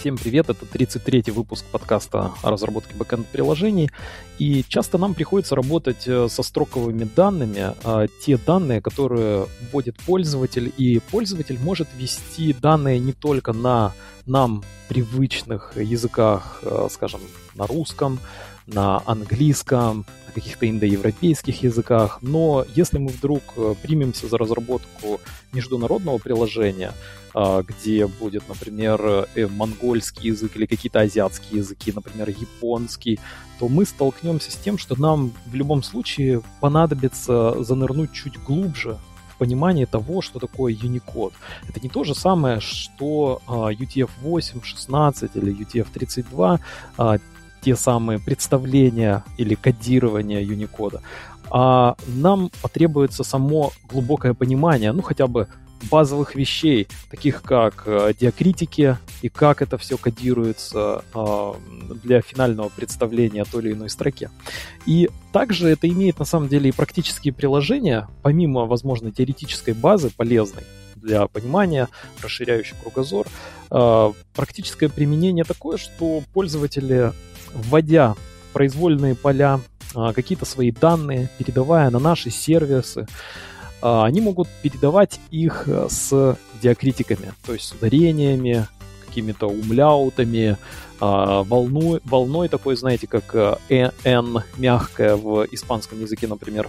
Всем привет, это 33-й выпуск подкаста о разработке бэкэнд-приложений. И часто нам приходится работать э, со строковыми данными, а те данные, которые вводит пользователь, и пользователь может ввести данные не только на нам привычных языках, э, скажем, на русском, на английском, на каких-то индоевропейских языках, но если мы вдруг э, примемся за разработку международного приложения, а, где будет, например, э, монгольский язык или какие-то азиатские языки, например, японский, то мы столкнемся с тем, что нам в любом случае понадобится занырнуть чуть глубже в понимание того, что такое Unicode. Это не то же самое, что UTF-8, 16 или UTF-32, а, те самые представления или кодирование Unicode, а нам потребуется само глубокое понимание, ну хотя бы базовых вещей, таких как э, диакритики и как это все кодируется э, для финального представления той или иной строке. И также это имеет на самом деле и практические приложения, помимо, возможно, теоретической базы полезной для понимания, расширяющей кругозор. Э, практическое применение такое, что пользователи, вводя произвольные поля, какие-то свои данные, передавая на наши сервисы, а, они могут передавать их э, с диакритиками, то есть с ударениями, какими-то умляутами, а, волной, волной такой, знаете, как э, «н» мягкая в испанском языке, например.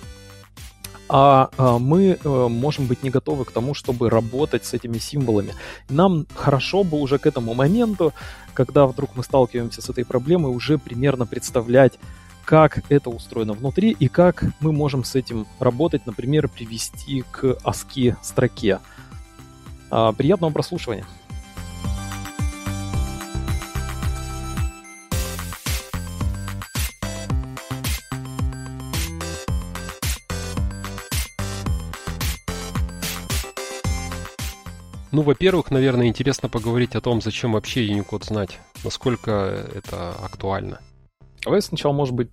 А, а мы э, можем быть не готовы к тому, чтобы работать с этими символами. Нам хорошо бы уже к этому моменту, когда вдруг мы сталкиваемся с этой проблемой, уже примерно представлять, как это устроено внутри и как мы можем с этим работать, например, привести к ASCII строке. А, приятного прослушивания. Ну, во-первых, наверное, интересно поговорить о том, зачем вообще Unicode знать, насколько это актуально. Давай сначала, может быть,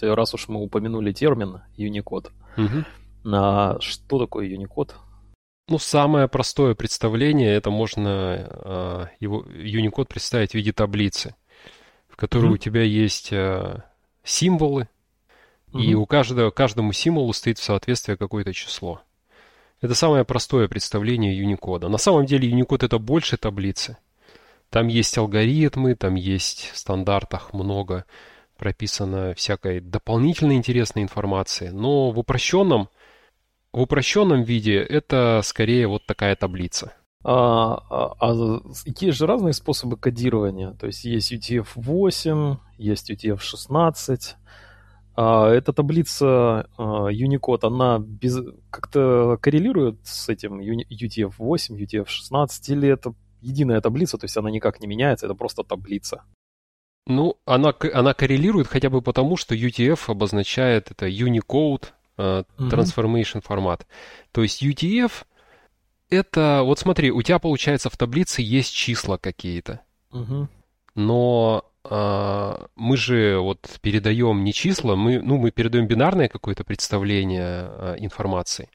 раз уж мы упомянули термин Unicode, угу. а что такое Unicode? Ну, самое простое представление, это можно а, его Unicode представить в виде таблицы, в которой угу. у тебя есть а, символы, угу. и у каждого, каждому символу стоит в соответствии какое-то число. Это самое простое представление Unicode. На самом деле Unicode это больше таблицы. Там есть алгоритмы, там есть в стандартах много прописано всякой дополнительной интересной информации, но в упрощенном, в упрощенном виде это скорее вот такая таблица. А, а, а есть же разные способы кодирования. То есть есть UTF-8, есть UTF-16. А эта таблица а, Unicode, она без, как-то коррелирует с этим UTF-8, UTF-16, или это единая таблица, то есть она никак не меняется, это просто таблица? Ну, она, она коррелирует хотя бы потому, что UTF обозначает это Unicode uh, Transformation угу. формат. То есть UTF это, вот смотри, у тебя получается в таблице есть числа какие-то. Угу. Но мы же вот передаем не числа, мы, ну, мы передаем бинарное какое-то представление а, информации.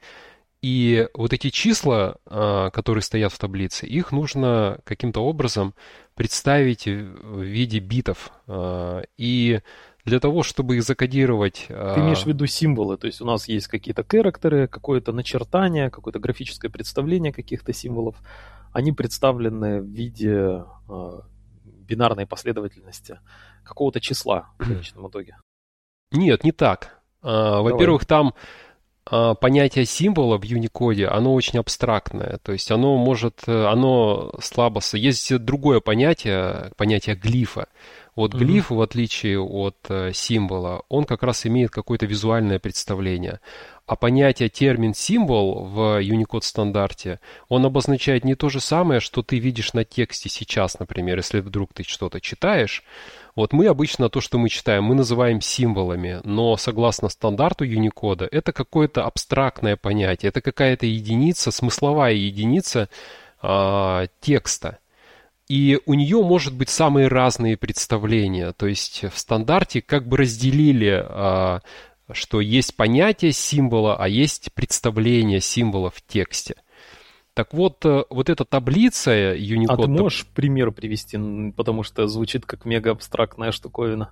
И вот эти числа, а, которые стоят в таблице, их нужно каким-то образом представить в виде битов. А, и для того, чтобы их закодировать... А, Ты имеешь в виду символы, то есть у нас есть какие-то характеры, какое-то начертание, какое-то графическое представление каких-то символов. Они представлены в виде бинарной последовательности какого-то числа в конечном итоге. Нет, не так. Во-первых, там а, понятие символа в Unicode, оно очень абстрактное. То есть оно может, э, оно слабо... Есть другое понятие, понятие глифа. Вот глиф, mm-hmm. в отличие от э, символа, он как раз имеет какое-то визуальное представление. А понятие термин-символ в Unicode стандарте, он обозначает не то же самое, что ты видишь на тексте сейчас, например, если вдруг ты что-то читаешь, вот мы обычно то, что мы читаем, мы называем символами, но согласно стандарту Unicode это какое-то абстрактное понятие, это какая-то единица, смысловая единица э, текста. И у нее может быть самые разные представления. То есть в стандарте как бы разделили, э, что есть понятие символа, а есть представление символа в тексте. Так вот, э, вот эта таблица Unicode... А ты можешь пример привести, потому что звучит как мега абстрактная штуковина?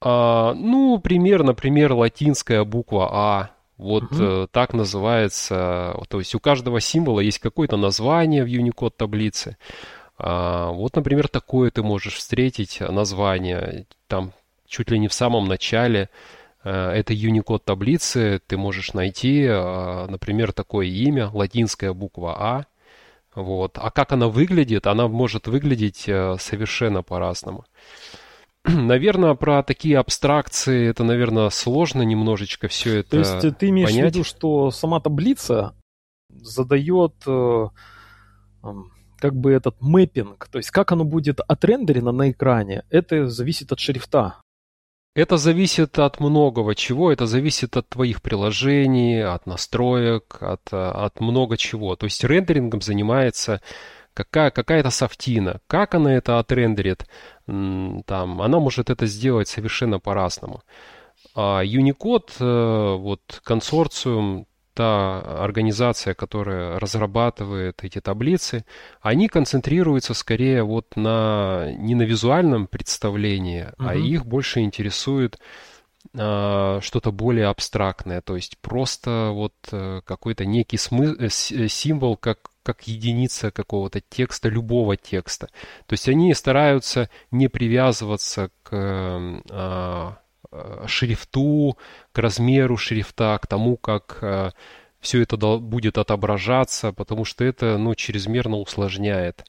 А, ну, пример, например, латинская буква А. Вот угу. э, так называется. То есть у каждого символа есть какое-то название в Unicode таблице. А, вот, например, такое ты можешь встретить название. Там чуть ли не в самом начале э, этой Unicode таблицы ты можешь найти, э, например, такое имя, латинская буква А. Вот. А как она выглядит? Она может выглядеть э, совершенно по-разному. Наверное, про такие абстракции это, наверное, сложно немножечко все это То есть ты имеешь понять. в виду, что сама таблица задает как бы этот мэппинг, то есть как оно будет отрендерено на экране, это зависит от шрифта. Это зависит от многого чего. Это зависит от твоих приложений, от настроек, от, от много чего. То есть рендерингом занимается какая, какая-то софтина. Как она это отрендерит, там, она может это сделать совершенно по-разному. А Unicode, э, вот консорциум, та организация, которая разрабатывает эти таблицы, они концентрируются скорее вот на не на визуальном представлении, угу. а их больше интересует а, что-то более абстрактное, то есть просто вот э, какой-то некий смы- э, символ, как как единица какого-то текста, любого текста. То есть они стараются не привязываться к э, шрифту, к размеру шрифта, к тому, как э, все это будет отображаться, потому что это ну, чрезмерно усложняет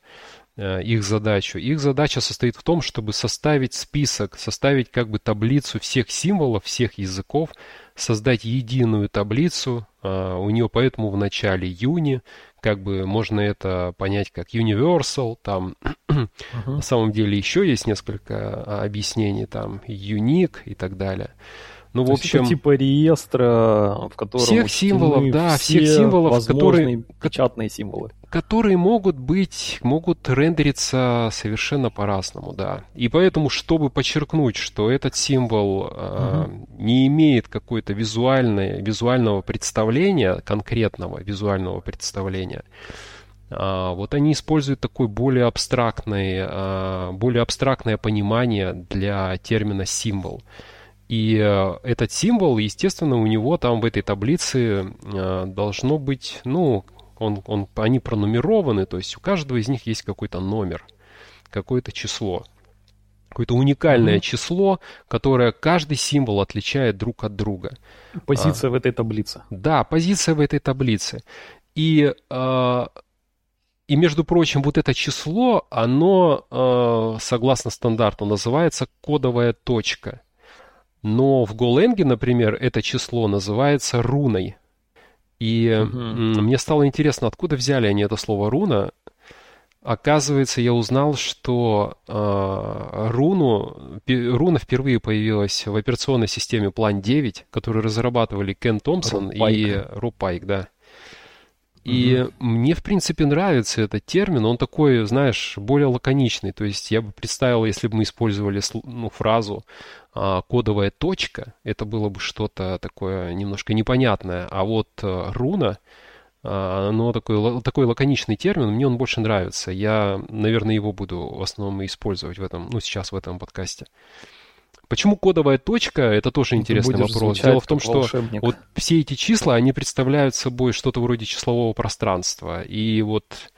э, их задачу. Их задача состоит в том, чтобы составить список, составить как бы таблицу всех символов, всех языков, создать единую таблицу. Э, у нее поэтому в начале юни как бы можно это понять как universal, там uh-huh. на самом деле еще есть несколько а, объяснений, там unique и так далее. Ну, То в общем, это типа реестра, в котором всех символов, да, все всех символов, которые печатные символы, которые могут быть, могут рендериться совершенно по-разному, да. И поэтому, чтобы подчеркнуть, что этот символ угу. э, не имеет какой-то визуальной, визуального представления, конкретного визуального представления, э, вот они используют такое более абстрактное, э, более абстрактное понимание для термина символ. И э, этот символ, естественно, у него там в этой таблице э, должно быть, ну, он, он, они пронумерованы, то есть у каждого из них есть какой-то номер, какое-то число. Какое-то уникальное mm-hmm. число, которое каждый символ отличает друг от друга. Позиция а, в этой таблице. Да, позиция в этой таблице. И, э, и между прочим, вот это число, оно, э, согласно стандарту, называется кодовая точка. Но в GoLang, например, это число называется руной. И угу. мне стало интересно, откуда взяли они это слово руна. Оказывается, я узнал, что э, руну, руна впервые появилась в операционной системе Plan 9, которую разрабатывали Кен Томпсон и Роб Пайк, да. И угу. мне, в принципе, нравится этот термин. Он такой, знаешь, более лаконичный. То есть я бы представил, если бы мы использовали ну, фразу а, кодовая точка, это было бы что-то такое немножко непонятное. А вот а, руна, а, оно такой, такой лаконичный термин, мне он больше нравится. Я, наверное, его буду в основном использовать в этом, ну, сейчас в этом подкасте. Почему кодовая точка? Это тоже интересный вопрос. Дело в том, что вот все эти числа, они представляют собой что-то вроде числового пространства. И вот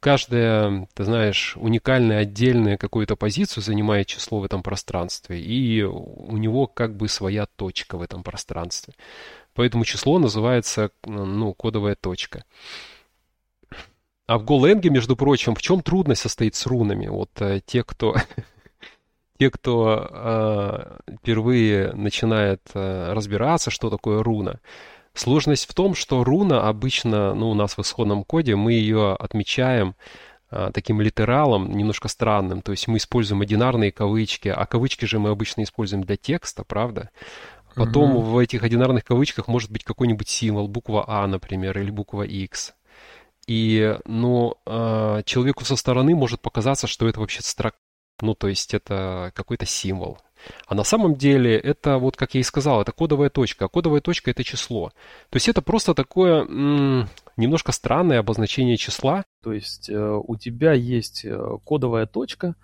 каждая, ты знаешь, уникальная отдельная какую-то позицию занимает число в этом пространстве, и у него как бы своя точка в этом пространстве. Поэтому число называется, ну, кодовая точка. А в GoLang, между прочим, в чем трудность состоит с рунами? Вот э, те, кто те, кто э, впервые начинает э, разбираться, что такое руна, Сложность в том, что руна обычно, ну, у нас в исходном коде, мы ее отмечаем а, таким литералом, немножко странным. То есть мы используем одинарные кавычки, а кавычки же мы обычно используем для текста, правда? Потом угу. в этих одинарных кавычках может быть какой-нибудь символ, буква А, например, или буква X. И, ну, э, человеку со стороны может показаться, что это вообще строка. Ну, то есть это какой-то символ. А на самом деле это, вот как я и сказал, это кодовая точка. А кодовая точка это число. То есть это просто такое, немножко странное обозначение числа. То есть э, у тебя есть э, кодовая точка,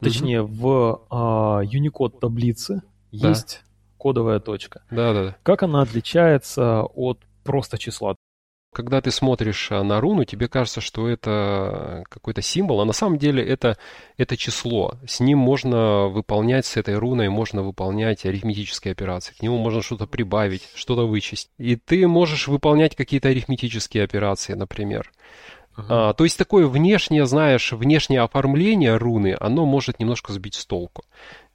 точнее угу. в э, Unicode таблице да. есть кодовая точка. Да, да. Как она отличается от просто числа? Когда ты смотришь а, на руну, тебе кажется, что это какой-то символ, а на самом деле это, это число. С ним можно выполнять, с этой руной можно выполнять арифметические операции. К нему можно что-то прибавить, что-то вычесть. И ты можешь выполнять какие-то арифметические операции, например. Uh-huh. А, то есть такое внешнее, знаешь, внешнее оформление руны, оно может немножко сбить с толку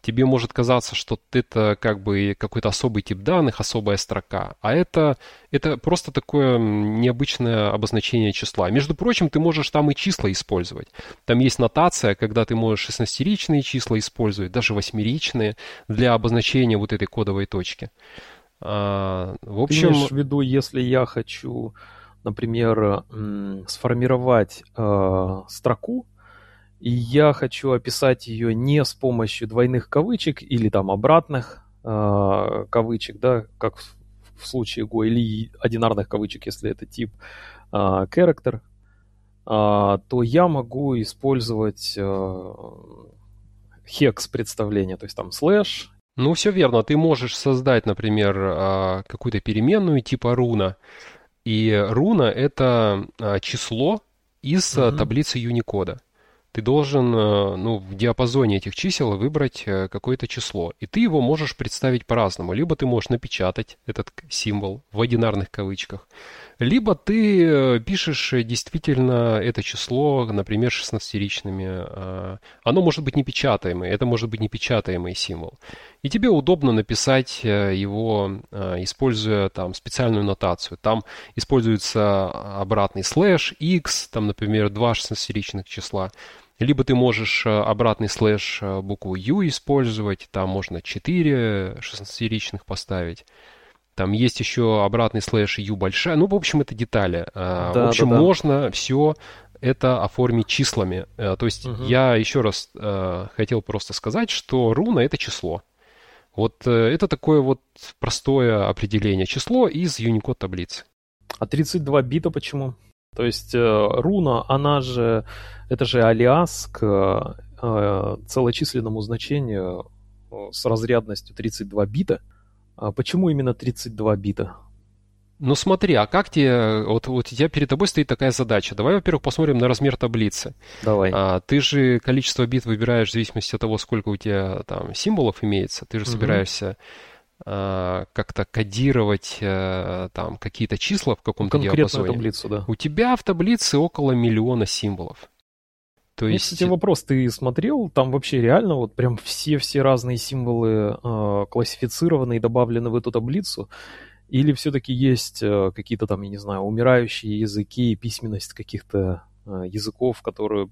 тебе может казаться, что это как бы какой-то особый тип данных, особая строка, а это, это просто такое необычное обозначение числа. Между прочим, ты можешь там и числа использовать. Там есть нотация, когда ты можешь шестнадцатеричные числа использовать, даже восьмеричные, для обозначения вот этой кодовой точки. А, в общем... Ты имеешь в виду, если я хочу, например, сформировать э, строку, и я хочу описать ее не с помощью двойных кавычек или там обратных э, кавычек, да, как в, в случае Go, или одинарных кавычек, если это тип э, character, э, то я могу использовать э, хекс представление, то есть там слэш. Ну, все верно. Ты можешь создать, например, какую-то переменную типа руна. И руна — это число из угу. таблицы Unicode ты должен э, ну, в диапазоне этих чисел выбрать э, какое-то число. И ты его можешь представить по-разному. Либо ты можешь напечатать этот символ в одинарных кавычках, либо ты э, пишешь действительно это число, например, 16-ричными. Оно может быть непечатаемое, это может быть непечатаемый символ. И тебе удобно написать его, используя там специальную нотацию. Там используется обратный слэш, x, там, например, два 16-ричных числа. Либо ты можешь э, обратный слэш э, букву U использовать, там можно 4 16-ричных поставить. Там есть еще обратный слэш U большая. Ну, в общем, это детали. Э, да, в общем, да, да. можно все это оформить числами. То есть угу. я еще раз хотел просто сказать, что руна это число. Вот это такое вот простое определение. Число из Unicode таблицы. А 32 бита почему? То есть э, руна, она же, это же алиас к э, целочисленному значению э, с разрядностью 32 бита. А почему именно 32 бита? Ну смотри, а как тебе, вот, вот у тебя перед тобой стоит такая задача. Давай, во-первых, посмотрим на размер таблицы. Давай. А, ты же количество бит выбираешь в зависимости от того, сколько у тебя там символов имеется. Ты же угу. собираешься Э, как-то кодировать э, там какие-то числа в каком-то Конкретную диапазоне. таблицу, да. У тебя в таблице около миллиона символов. То есть... кстати, вопрос, ты смотрел, там вообще реально вот прям все-все разные символы э, классифицированы и добавлены в эту таблицу? Или все-таки есть э, какие-то там, я не знаю, умирающие языки письменность каких-то э, языков, которые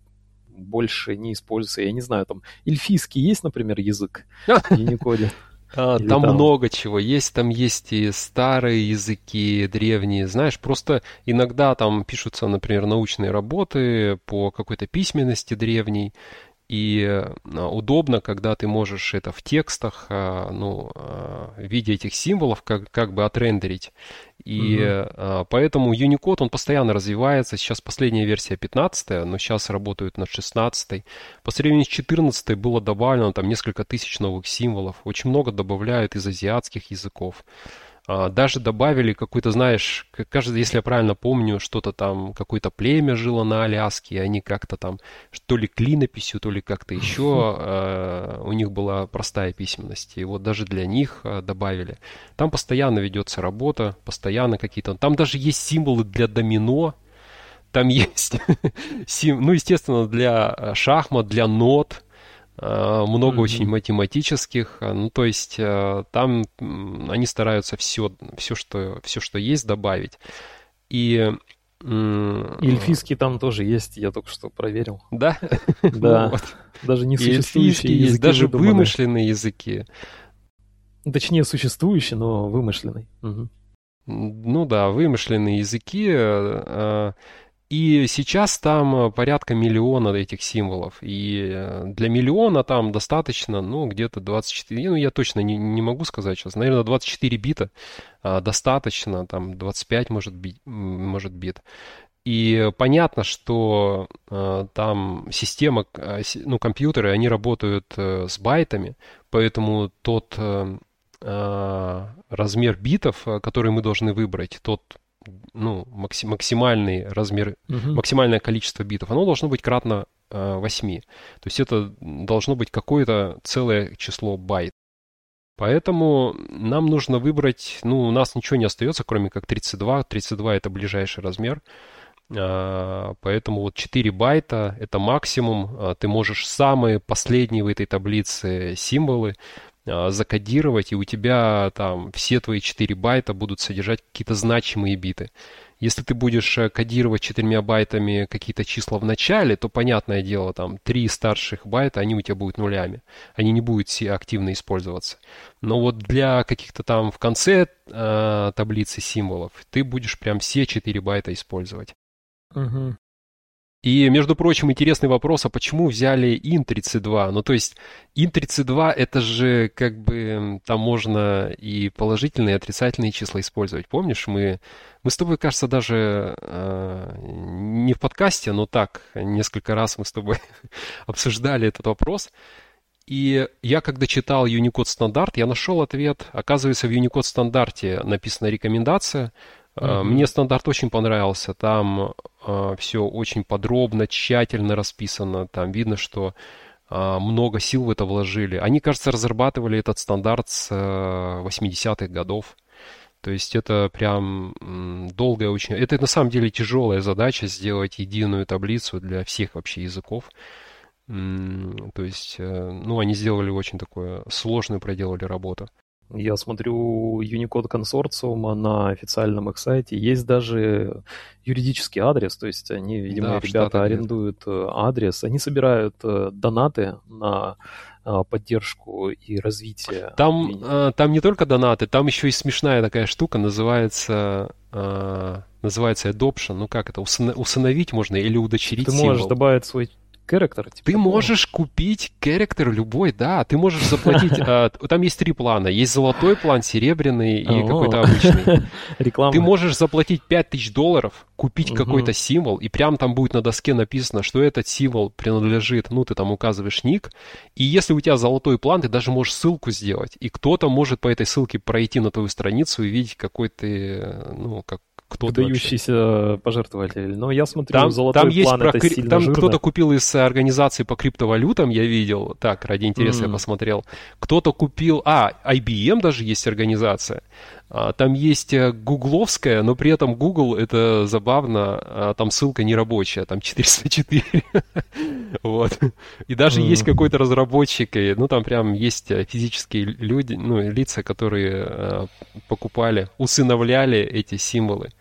больше не используются? Я не знаю, там эльфийский есть, например, язык в Unicode? А, там, там много чего. Есть, там есть и старые языки, древние, знаешь, просто иногда там пишутся, например, научные работы по какой-то письменности древней, и а, удобно, когда ты можешь это в текстах, а, ну, а, в виде этих символов как, как бы отрендерить. И угу. поэтому Unicode, он постоянно развивается. Сейчас последняя версия 15, но сейчас работают над 16. По сравнению с 14 было добавлено там несколько тысяч новых символов. Очень много добавляют из азиатских языков. А, даже добавили какой-то, знаешь, кажется, если я правильно помню, что-то там, какое-то племя жило на Аляске, и они как-то там, то ли клинописью, то ли как-то еще, а, у них была простая письменность. И вот даже для них а, добавили. Там постоянно ведется работа, постоянно какие-то... Там даже есть символы для домино, там есть, ну, естественно, для шахмат, для нот, много mm-hmm. очень математических, э, ну то есть э, там они стараются все, все, что, все, что есть, добавить. И Эльфийский там тоже есть, я только что проверил. Да? Да. Даже не существующие есть, даже вымышленные языки. Точнее, существующие, но вымышленные. Ну да, вымышленные языки. И сейчас там порядка миллиона этих символов. И э, для миллиона там достаточно, ну, где-то 24, ну, я точно не, не могу сказать сейчас, наверное, 24 бита а, достаточно, там 25 может, бит, может бит. И понятно, что э, там система, э, ну, компьютеры, они работают э, с байтами, поэтому тот э, э размер битов, э, который мы должны выбрать, тот ну, максимальный размер, угу. максимальное количество битов, оно должно быть кратно э, 8. То есть это должно быть какое-то целое число байт. Поэтому нам нужно выбрать, ну, у нас ничего не остается, кроме как 32. 32 это ближайший размер. А, поэтому вот 4 байта это максимум. А, ты можешь самые последние в этой таблице символы закодировать, и у тебя там все твои 4 байта будут содержать какие-то значимые биты. Если ты будешь э, кодировать 4 байтами какие-то числа в начале, то, понятное дело, там 3 старших байта, они у тебя будут нулями. Они не будут все активно использоваться. Но вот для каких-то там в конце э, таблицы символов ты будешь прям все 4 байта использовать. Угу. И, между прочим, интересный вопрос, а почему взяли ин32? Ну, то есть, ин32 это же как бы там можно и положительные, и отрицательные числа использовать. Помнишь, мы, мы с тобой, кажется, даже э, не в подкасте, но так, несколько раз мы с тобой обсуждали этот вопрос. И я, когда читал Unicode стандарт, я нашел ответ. Оказывается, в Unicode стандарте написана рекомендация – Mm-hmm. Мне стандарт очень понравился. Там э, все очень подробно, тщательно расписано. Там видно, что э, много сил в это вложили. Они, кажется, разрабатывали этот стандарт с э, 80-х годов. То есть это прям долгая очень... Это на самом деле тяжелая задача сделать единую таблицу для всех вообще языков. То есть, ну, они сделали очень такое сложную, проделали работу. Я смотрю Unicode консорциума на официальном их сайте. Есть даже юридический адрес, то есть они, видимо, да, ребята арендуют. Э, адрес. Они собирают э, донаты на э, поддержку и развитие. Там, там не только донаты, там еще и смешная такая штука, называется называется adoption. Ну как это, усыновить можно или удочерить Ты можешь добавить свой Character. Типа ты можешь купить character любой, да. Ты можешь заплатить... А, там есть три плана. Есть золотой план, серебряный и какой-то обычный. Реклама. Ты можешь заплатить 5000 долларов, купить какой-то символ, и прям там будет на доске написано, что этот символ принадлежит, ну, ты там указываешь ник, и если у тебя золотой план, ты даже можешь ссылку сделать, и кто-то может по этой ссылке пройти на твою страницу и видеть, какой ты, ну, как, кто выдающийся пожертвователь. Но я смотрю, там, золотой там есть план про, это сильно Там кто-то купил из организации по криптовалютам, я видел, так, ради интереса mm. я посмотрел. Кто-то купил, а, IBM даже есть организация. А, там есть э, гугловская, но при этом Google, это забавно, а, там ссылка не рабочая, там 404. вот. И даже есть какой-то разработчик, и, ну там прям есть э, физические люди, ну, лица, которые э, покупали, усыновляли эти символы.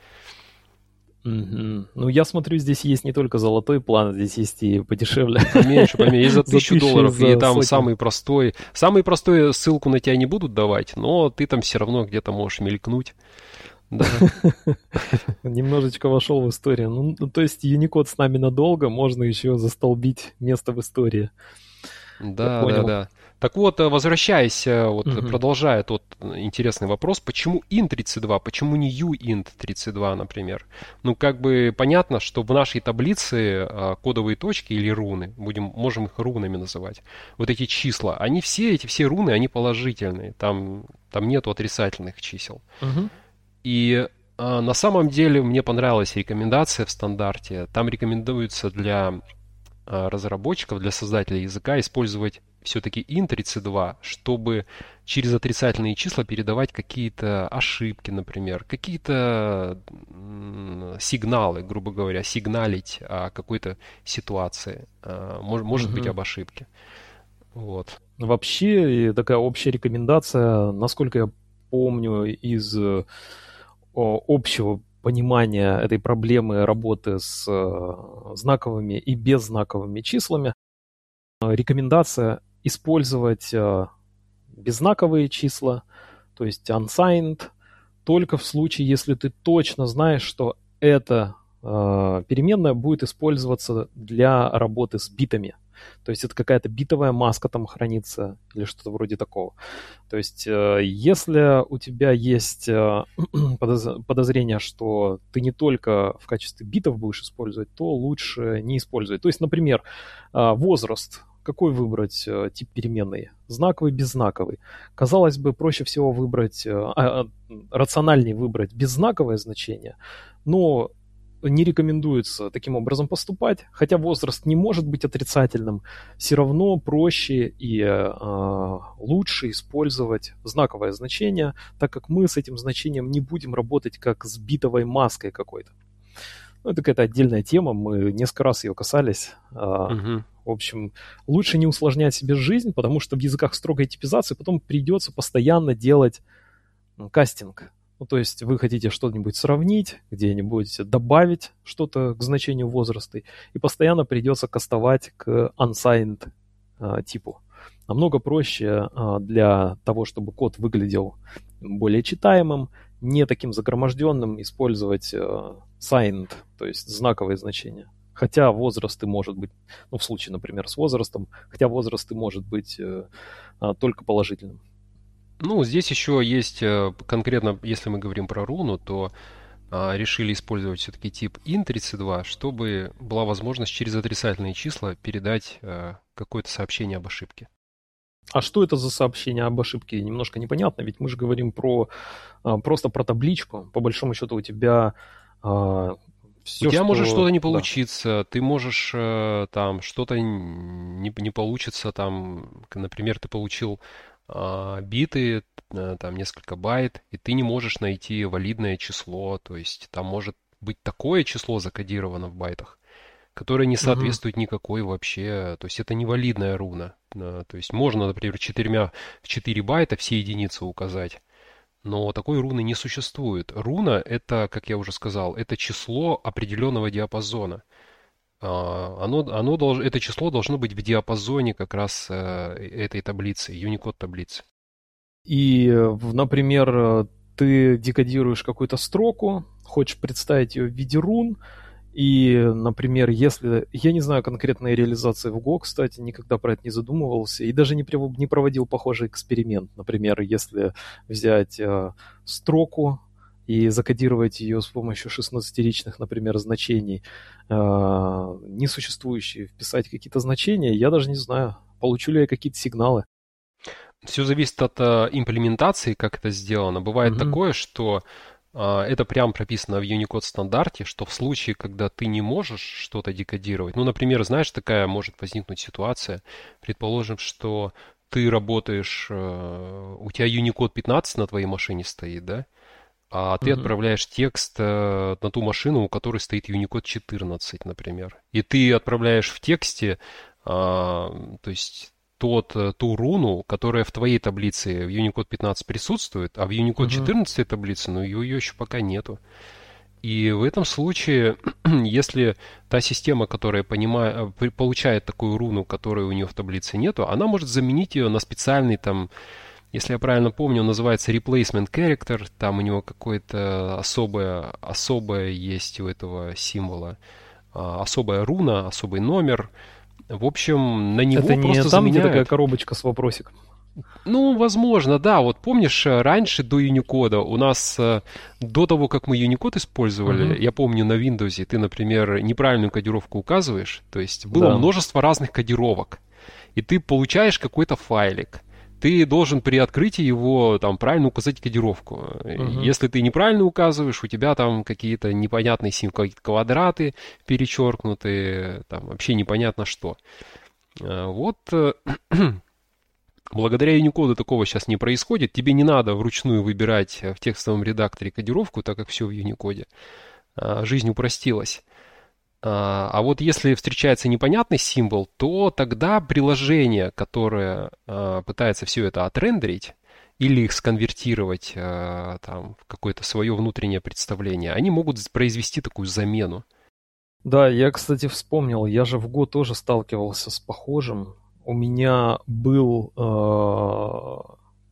Угу. Ну, я смотрю, здесь есть не только золотой план, здесь есть и подешевле. Поменьше, поменьше. Есть за тысячу долларов, и там самый простой. Самый простой ссылку на тебя не будут давать, но ты там все равно где-то можешь мелькнуть. Да. Немножечко вошел в историю. Ну, ну, то есть Unicode с нами надолго, можно еще застолбить место в истории. Да, да, да. Так вот, э, возвращаясь, э, вот угу. продолжая тот интересный вопрос, почему int32, почему не uint32, например? Ну, как бы понятно, что в нашей таблице э, кодовые точки или руны, будем, можем их рунами называть, вот эти числа, они все, эти все руны, они положительные, там, там нету отрицательных чисел. Угу. И на самом деле мне понравилась рекомендация в стандарте. Там рекомендуется для разработчиков, для создателей языка использовать все-таки int32, чтобы через отрицательные числа передавать какие-то ошибки, например, какие-то сигналы, грубо говоря, сигналить о какой-то ситуации, а, может, может угу. быть, об ошибке. Вот. Вообще, такая общая рекомендация, насколько я помню, из общего понимания этой проблемы работы с э, знаковыми и беззнаковыми числами, рекомендация использовать э, беззнаковые числа, то есть unsigned, только в случае, если ты точно знаешь, что это переменная будет использоваться для работы с битами. То есть это какая-то битовая маска там хранится или что-то вроде такого. То есть э, если у тебя есть э, подозрение, что ты не только в качестве битов будешь использовать, то лучше не использовать. То есть, например, э, возраст. Какой выбрать тип переменной? Знаковый, беззнаковый. Казалось бы, проще всего выбрать, а, рациональнее выбрать беззнаковое значение, но не рекомендуется таким образом поступать, хотя возраст не может быть отрицательным, все равно проще и э, лучше использовать знаковое значение, так как мы с этим значением не будем работать как с битовой маской какой-то. Ну, это какая-то отдельная тема, мы несколько раз ее касались. Угу. В общем, лучше не усложнять себе жизнь, потому что в языках строгой типизации потом придется постоянно делать кастинг ну, то есть вы хотите что-нибудь сравнить, где-нибудь добавить что-то к значению возраста, и постоянно придется кастовать к unsigned а, типу. Намного проще а, для того, чтобы код выглядел более читаемым, не таким загроможденным, использовать а, signed, то есть знаковые значения. Хотя возраст и может быть, ну в случае, например, с возрастом, хотя возраст и может быть э, а, только положительным. Ну, здесь еще есть э, конкретно, если мы говорим про руну, то а, решили использовать все-таки тип int32, чтобы была возможность через отрицательные числа передать а, какое-то сообщение об ошибке. А что это за сообщение об ошибке? Немножко непонятно, ведь мы же говорим про а, просто про табличку. По большому счету у тебя а, все, у тебя что... может что-то не получиться, да. ты можешь э, там что-то не, не получится, там, например, ты получил а, биты, э, там несколько байт, и ты не можешь найти валидное число, то есть там может быть такое число закодировано в байтах, которое не соответствует угу. никакой вообще, то есть это невалидная руна. То есть можно, например, четырьмя, в 4 байта все единицы указать, но такой руны не существует. Руна это, как я уже сказал, это число определенного диапазона. А, оно, оно долж, это число должно быть в диапазоне как раз э, этой таблицы, Unicode таблицы. И, например, ты декодируешь какую-то строку, хочешь представить ее в виде рун, и, например, если... Я не знаю конкретной реализации в Go, кстати, никогда про это не задумывался, и даже не, не проводил похожий эксперимент. Например, если взять э, строку и закодировать ее с помощью 16-ричных, например, значений, э, несуществующие, вписать какие-то значения, я даже не знаю, получу ли я какие-то сигналы. Все зависит от э, имплементации, как это сделано. Бывает угу. такое, что э, это прям прописано в Unicode стандарте, что в случае, когда ты не можешь что-то декодировать, ну, например, знаешь, такая может возникнуть ситуация, предположим, что ты работаешь, э, у тебя Unicode 15 на твоей машине стоит, да, а ты mm-hmm. отправляешь текст э, на ту машину, у которой стоит Unicode 14, например. И ты отправляешь в тексте, э, то есть тот, э, ту руну, которая в твоей таблице в Unicode 15 присутствует, а в Unicode mm-hmm. 14 таблице, ну, ее, ее еще пока нету. И в этом случае, если та система, которая понимает, э, получает такую руну, которой у нее в таблице нету, она может заменить ее на специальный там если я правильно помню, он называется Replacement Character. Там у него какое-то особое, особое есть у этого символа. А, особая руна, особый номер. В общем, на него Это просто не там, заменяют. где такая коробочка с вопросиком? Ну, возможно, да. Вот помнишь, э, раньше до Unicode у нас э, до того, как мы Unicode использовали, uh-huh. я помню на Windows, ты, например, неправильную кодировку указываешь, то есть было да. множество разных кодировок, и ты получаешь какой-то файлик ты должен при открытии его там правильно указать кодировку. Угу. Если ты неправильно указываешь, у тебя там какие-то непонятные какие-то квадраты перечеркнутые, там вообще непонятно что. А, вот э, благодаря Unicode такого сейчас не происходит. Тебе не надо вручную выбирать в текстовом редакторе кодировку, так как все в Unicode. А, жизнь упростилась. А, а вот если встречается непонятный символ, то тогда приложение, которое а, пытается все это отрендерить, или их сконвертировать а, там, в какое-то свое внутреннее представление, они могут произвести такую замену. Да, я, кстати, вспомнил, я же в год тоже сталкивался с похожим. У меня был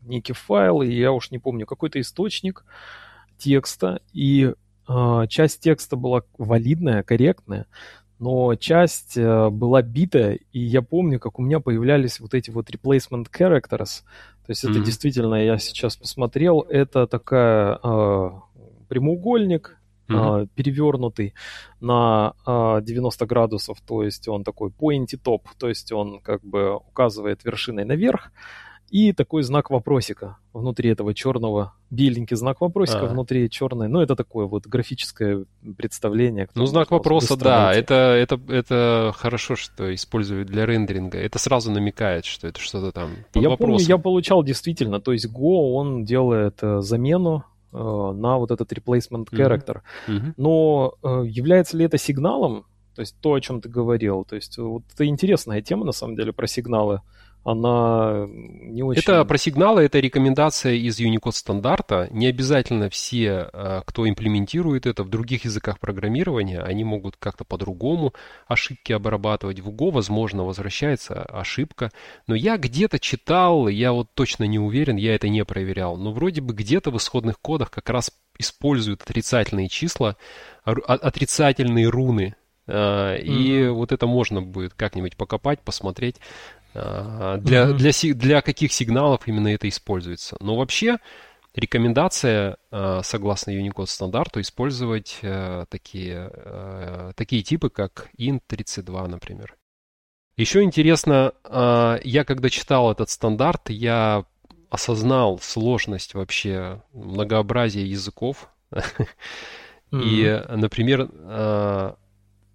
некий файл, и я уж не помню, какой-то источник текста, и часть текста была валидная, корректная, но часть э, была битая, и я помню, как у меня появлялись вот эти вот replacement characters. То есть mm-hmm. это действительно, я сейчас посмотрел, это такая э, прямоугольник, mm-hmm. перевернутый на 90 градусов, то есть он такой pointy top, то есть он как бы указывает вершиной наверх, и такой знак вопросика внутри этого черного, беленький знак вопросика а. внутри черной. Ну, это такое вот графическое представление. Ну, знак вопроса, да, это, это, это хорошо, что используют для рендеринга. Это сразу намекает, что это что-то там Я вопросам. помню, я получал действительно, то есть Go, он делает э, замену э, на вот этот replacement character. Mm-hmm. Но э, является ли это сигналом? То есть то, о чем ты говорил. То есть вот это интересная тема, на самом деле, про сигналы она не очень... Это про сигналы, это рекомендация из Unicode стандарта. Не обязательно все, э, кто имплементирует это в других языках программирования, они могут как-то по-другому ошибки обрабатывать. В Go, возможно, возвращается ошибка. Но я где-то читал, я вот точно не уверен, я это не проверял, но вроде бы где-то в исходных кодах как раз используют отрицательные числа, отрицательные руны, mm-hmm. И вот это можно будет как-нибудь покопать, посмотреть. А, для, mm-hmm. для, для каких сигналов именно это используется. Но вообще рекомендация, а, согласно Unicode стандарту, использовать э, такие, э, такие типы, как int32, например. Еще интересно, а, я когда читал этот стандарт, я осознал сложность вообще многообразия языков. И, например,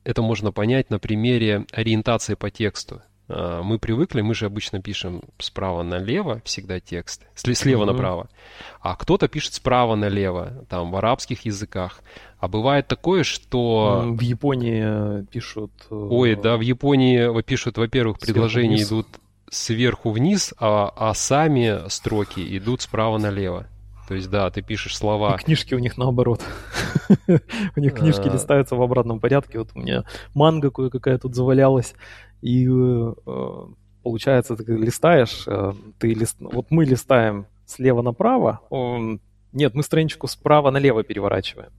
это можно понять на примере ориентации по тексту. А, мы привыкли, мы же обычно пишем справа налево всегда текст, слева направо, а кто-то пишет справа налево, там в арабских языках. А бывает такое, что... В Японии пишут... Э, Ой, да, в Японии пишут, во-первых, предложения идут сверху вниз, а, а сами строки идут справа налево. То есть, да, ты пишешь слова. И книжки у них наоборот. У них книжки а. листаются в обратном порядке. Вот у меня манга кое-какая тут завалялась. И э, получается, ты листаешь, э, ты лист... вот мы листаем слева направо, нет, мы страничку справа налево переворачиваем.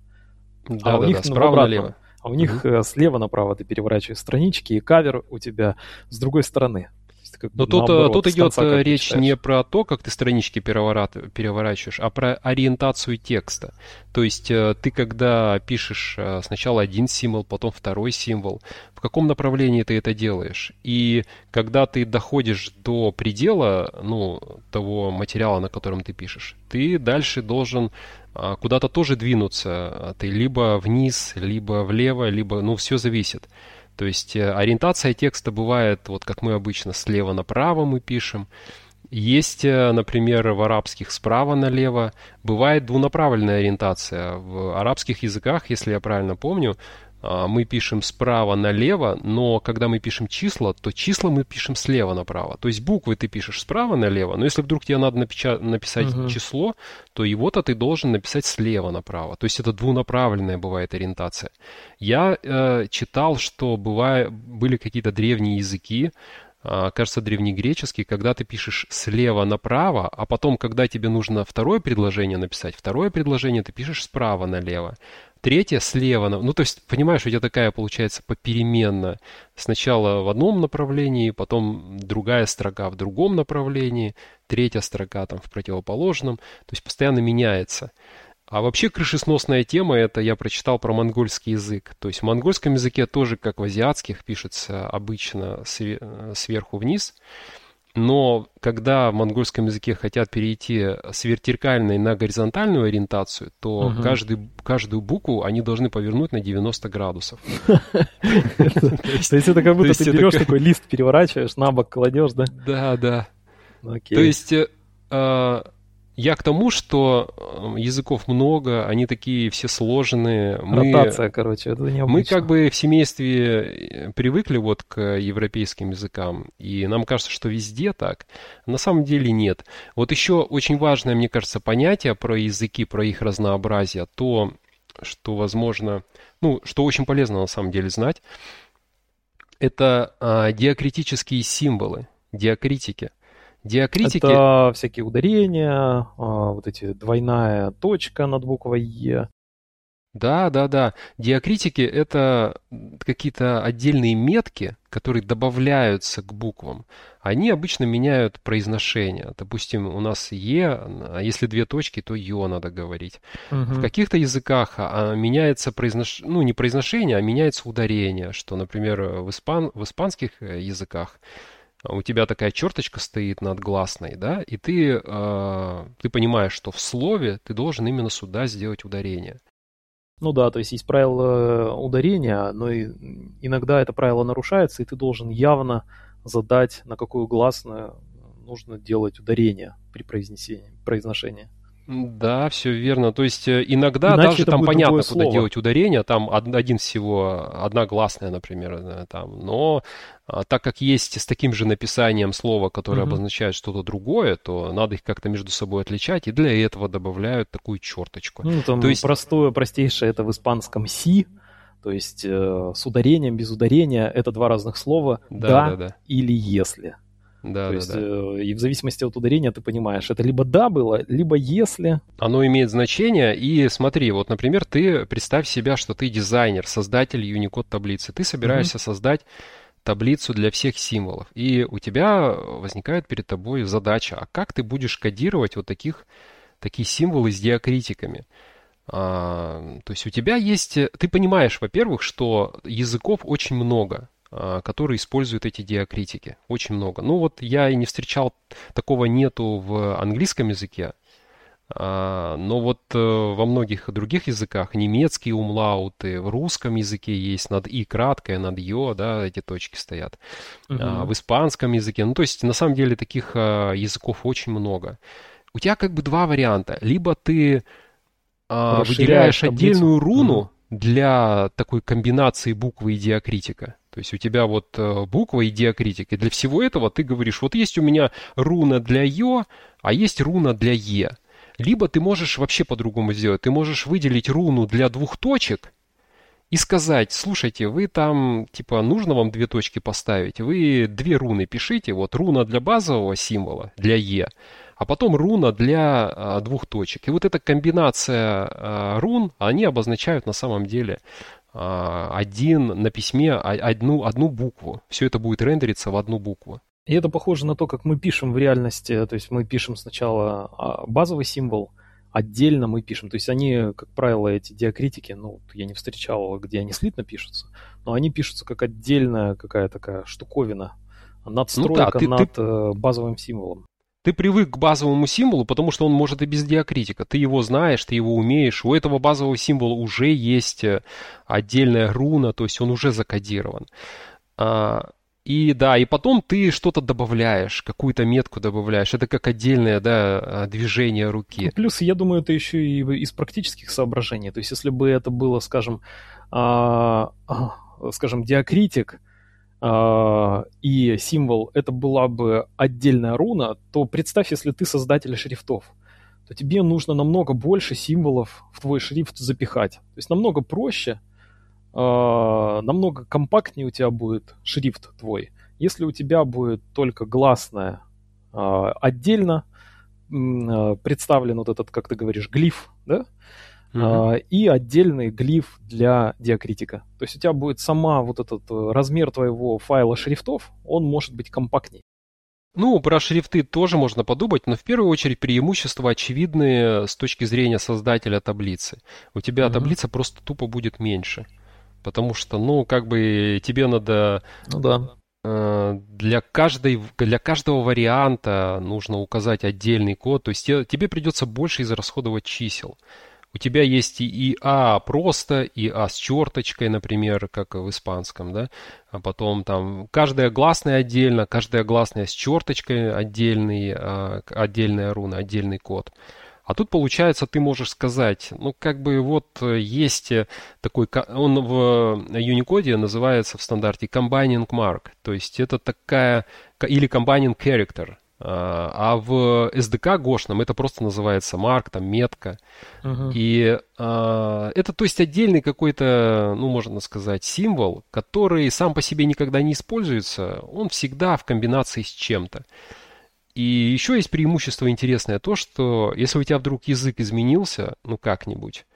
Да, а у да, них да, справа налево. А у них угу. слева направо ты переворачиваешь странички, и кавер у тебя с другой стороны как Но тут, наоборот, тут идет конца, речь читаешь. не про то, как ты странички переворачиваешь, а про ориентацию текста. То есть э, ты когда пишешь э, сначала один символ, потом второй символ, в каком направлении ты это делаешь? И когда ты доходишь до предела, ну, того материала, на котором ты пишешь, ты дальше должен куда-то тоже двинуться. Ты либо вниз, либо влево, либо, ну, все зависит. То есть э, ориентация текста бывает, вот как мы обычно, слева направо мы пишем. Есть, э, например, в арабских справа налево. Бывает двунаправленная ориентация. В арабских языках, если я правильно помню, мы пишем справа налево, но когда мы пишем числа, то числа мы пишем слева направо. То есть буквы ты пишешь справа налево, но если вдруг тебе надо напеча- написать uh-huh. число, то его-то ты должен написать слева направо. То есть это двунаправленная бывает ориентация. Я э, читал, что бывает, были какие-то древние языки, э, кажется, древнегреческий, когда ты пишешь слева направо, а потом, когда тебе нужно второе предложение написать, второе предложение ты пишешь справа налево третья слева. Ну, то есть, понимаешь, у тебя такая получается попеременно. Сначала в одном направлении, потом другая строка в другом направлении, третья строка там в противоположном. То есть, постоянно меняется. А вообще крышесносная тема, это я прочитал про монгольский язык. То есть в монгольском языке тоже, как в азиатских, пишется обычно сверху вниз. Но когда в монгольском языке хотят перейти с вертикальной на горизонтальную ориентацию, то угу. каждый, каждую букву они должны повернуть на 90 градусов. То есть это как будто ты берешь такой лист, переворачиваешь, на бок кладешь, да? Да, да. То есть э, а, я к тому, что э, языков много, они такие все сложные. Мы, Ротация, короче, это необычно. Мы как бы в семействе э, привыкли вот к европейским языкам, и нам кажется, что везде так. На самом деле нет. Вот еще очень важное, мне кажется, понятие про языки, про их разнообразие, то, что возможно, ну, что очень полезно на самом деле знать, это а, диакритические символы, диакритики. Диакритики... Это всякие ударения, а, вот эти двойная точка над буквой Е. Да, да, да. Диакритики — это какие-то отдельные метки, которые добавляются к буквам. Они обычно меняют произношение. Допустим, у нас «е», а если две точки, то «ё» надо говорить. Угу. В каких-то языках а, меняется произношение, ну, не произношение, а меняется ударение, что, например, в, испан... в испанских э, языках у тебя такая черточка стоит над гласной, да, и ты, э, ты понимаешь, что в слове ты должен именно сюда сделать ударение. Ну да, то есть есть правило ударения, но и иногда это правило нарушается, и ты должен явно задать, на какую гласную нужно делать ударение при произнесении, произношении. Да, все верно. То есть э, иногда Иначе даже там понятно, куда слово. делать ударение, там один всего, одна гласная, например, э, там, но а, так как есть с таким же написанием слова, которое угу. обозначает что-то другое, то надо их как-то между собой отличать, и для этого добавляют такую черточку. Ну, там то есть... простое, простейшее это в испанском «си», то есть э, с ударением, без ударения это два разных слова «да», да, да, да. или «если». Да, То да, есть, да. Э, и в зависимости от ударения ты понимаешь, это либо да было, либо если. Оно имеет значение, и смотри, вот, например, ты представь себя, что ты дизайнер, создатель Unicode таблицы. Ты собираешься угу. создать таблицу для всех символов. И у тебя возникает перед тобой задача, а как ты будешь кодировать вот таких, такие символы с диакритиками? А, то есть у тебя есть... Ты понимаешь, во-первых, что языков очень много. А, которые используют эти диакритики. Очень много. Ну вот я и не встречал, такого нету в английском языке, а, но вот э, во многих других языках немецкие умлауты, в русском языке есть над и краткое, над ё, да, эти точки стоят. Угу. В испанском языке, ну то есть на самом деле таких языков очень много. У тебя как бы два варианта. Либо ты выделяешь отдельную руну угу. для такой комбинации буквы и диакритика. То есть у тебя вот э, буква и диакритик. И для всего этого ты говоришь, вот есть у меня руна для Ё, а есть руна для Е. Либо ты можешь вообще по-другому сделать. Ты можешь выделить руну для двух точек и сказать, слушайте, вы там, типа, нужно вам две точки поставить, вы две руны пишите, вот руна для базового символа, для Е, а потом руна для а, двух точек. И вот эта комбинация а, рун, они обозначают на самом деле один на письме одну, одну букву. Все это будет рендериться в одну букву. И это похоже на то, как мы пишем в реальности. То есть мы пишем сначала а, базовый символ, отдельно мы пишем. То есть они, как правило, эти диакритики, ну, я не встречал, где они слитно пишутся, но они пишутся как отдельная какая такая штуковина, надстройка ну, да, ты, над ты... Э, базовым символом. Ты привык к базовому символу, потому что он может и без диакритика. Ты его знаешь, ты его умеешь. У этого базового символа уже есть э, отдельная руна, то есть он уже закодирован. А, и да, и потом ты что-то добавляешь, какую-то метку добавляешь. Это как отдельное да, движение руки. Ну, плюс, я думаю, это еще и из практических соображений. То есть, если бы это было, скажем, а, а, скажем, диакритик, э, и символ это была бы отдельная руна, то представь, если ты создатель шрифтов, то тебе нужно намного больше символов в твой шрифт запихать. То есть намного проще, э, намного компактнее у тебя будет шрифт твой. Если у тебя будет только гласная отдельно э, представлен вот этот, как ты говоришь, глиф, да, Uh-huh. и отдельный глиф для диакритика. То есть у тебя будет сама вот этот э, размер твоего файла шрифтов, он может быть компактней. Ну, про шрифты тоже можно подумать, но в первую очередь преимущества очевидные с точки зрения создателя таблицы. У тебя uh-huh. таблица просто тупо будет меньше. Потому что, ну, как бы тебе надо... Ну да. Э, для, каждой, для каждого варианта нужно указать отдельный код. То есть тебе придется больше израсходовать чисел. У тебя есть и А просто, и А с черточкой, например, как в испанском, да, а потом там каждая гласная отдельно, каждая гласная с черточкой отдельный, а, отдельная руна, отдельный код. А тут, получается, ты можешь сказать, ну, как бы вот есть такой, он в Unicode называется в стандарте Combining Mark, то есть это такая, или Combining Character, а, в SDK гошном это просто называется марк, там метка. Uh-huh. И а, это, то есть, отдельный какой-то, ну, можно сказать, символ, который сам по себе никогда не используется. Он всегда в комбинации с чем-то. И еще есть преимущество интересное то, что если у тебя вдруг язык изменился, ну как-нибудь,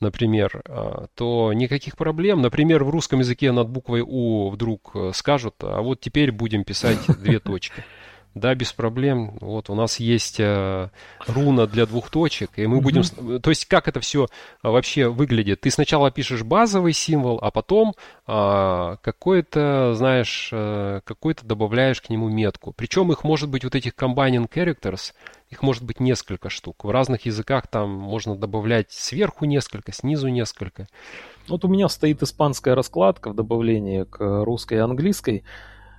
например, а, то никаких проблем. Например, в русском языке над буквой У вдруг э, скажут, а вот теперь будем писать две точки. Да, без проблем. Вот у нас есть э, руна для двух точек, и мы будем... Mm-hmm. То есть как это все а, вообще выглядит? Ты сначала пишешь базовый символ, а потом э, какой-то, знаешь, э, какой-то добавляешь к нему метку. Причем их может быть вот этих combining characters, их может быть несколько штук. В разных языках там можно добавлять сверху несколько, снизу несколько. Вот у меня стоит испанская раскладка в добавлении к русской и английской.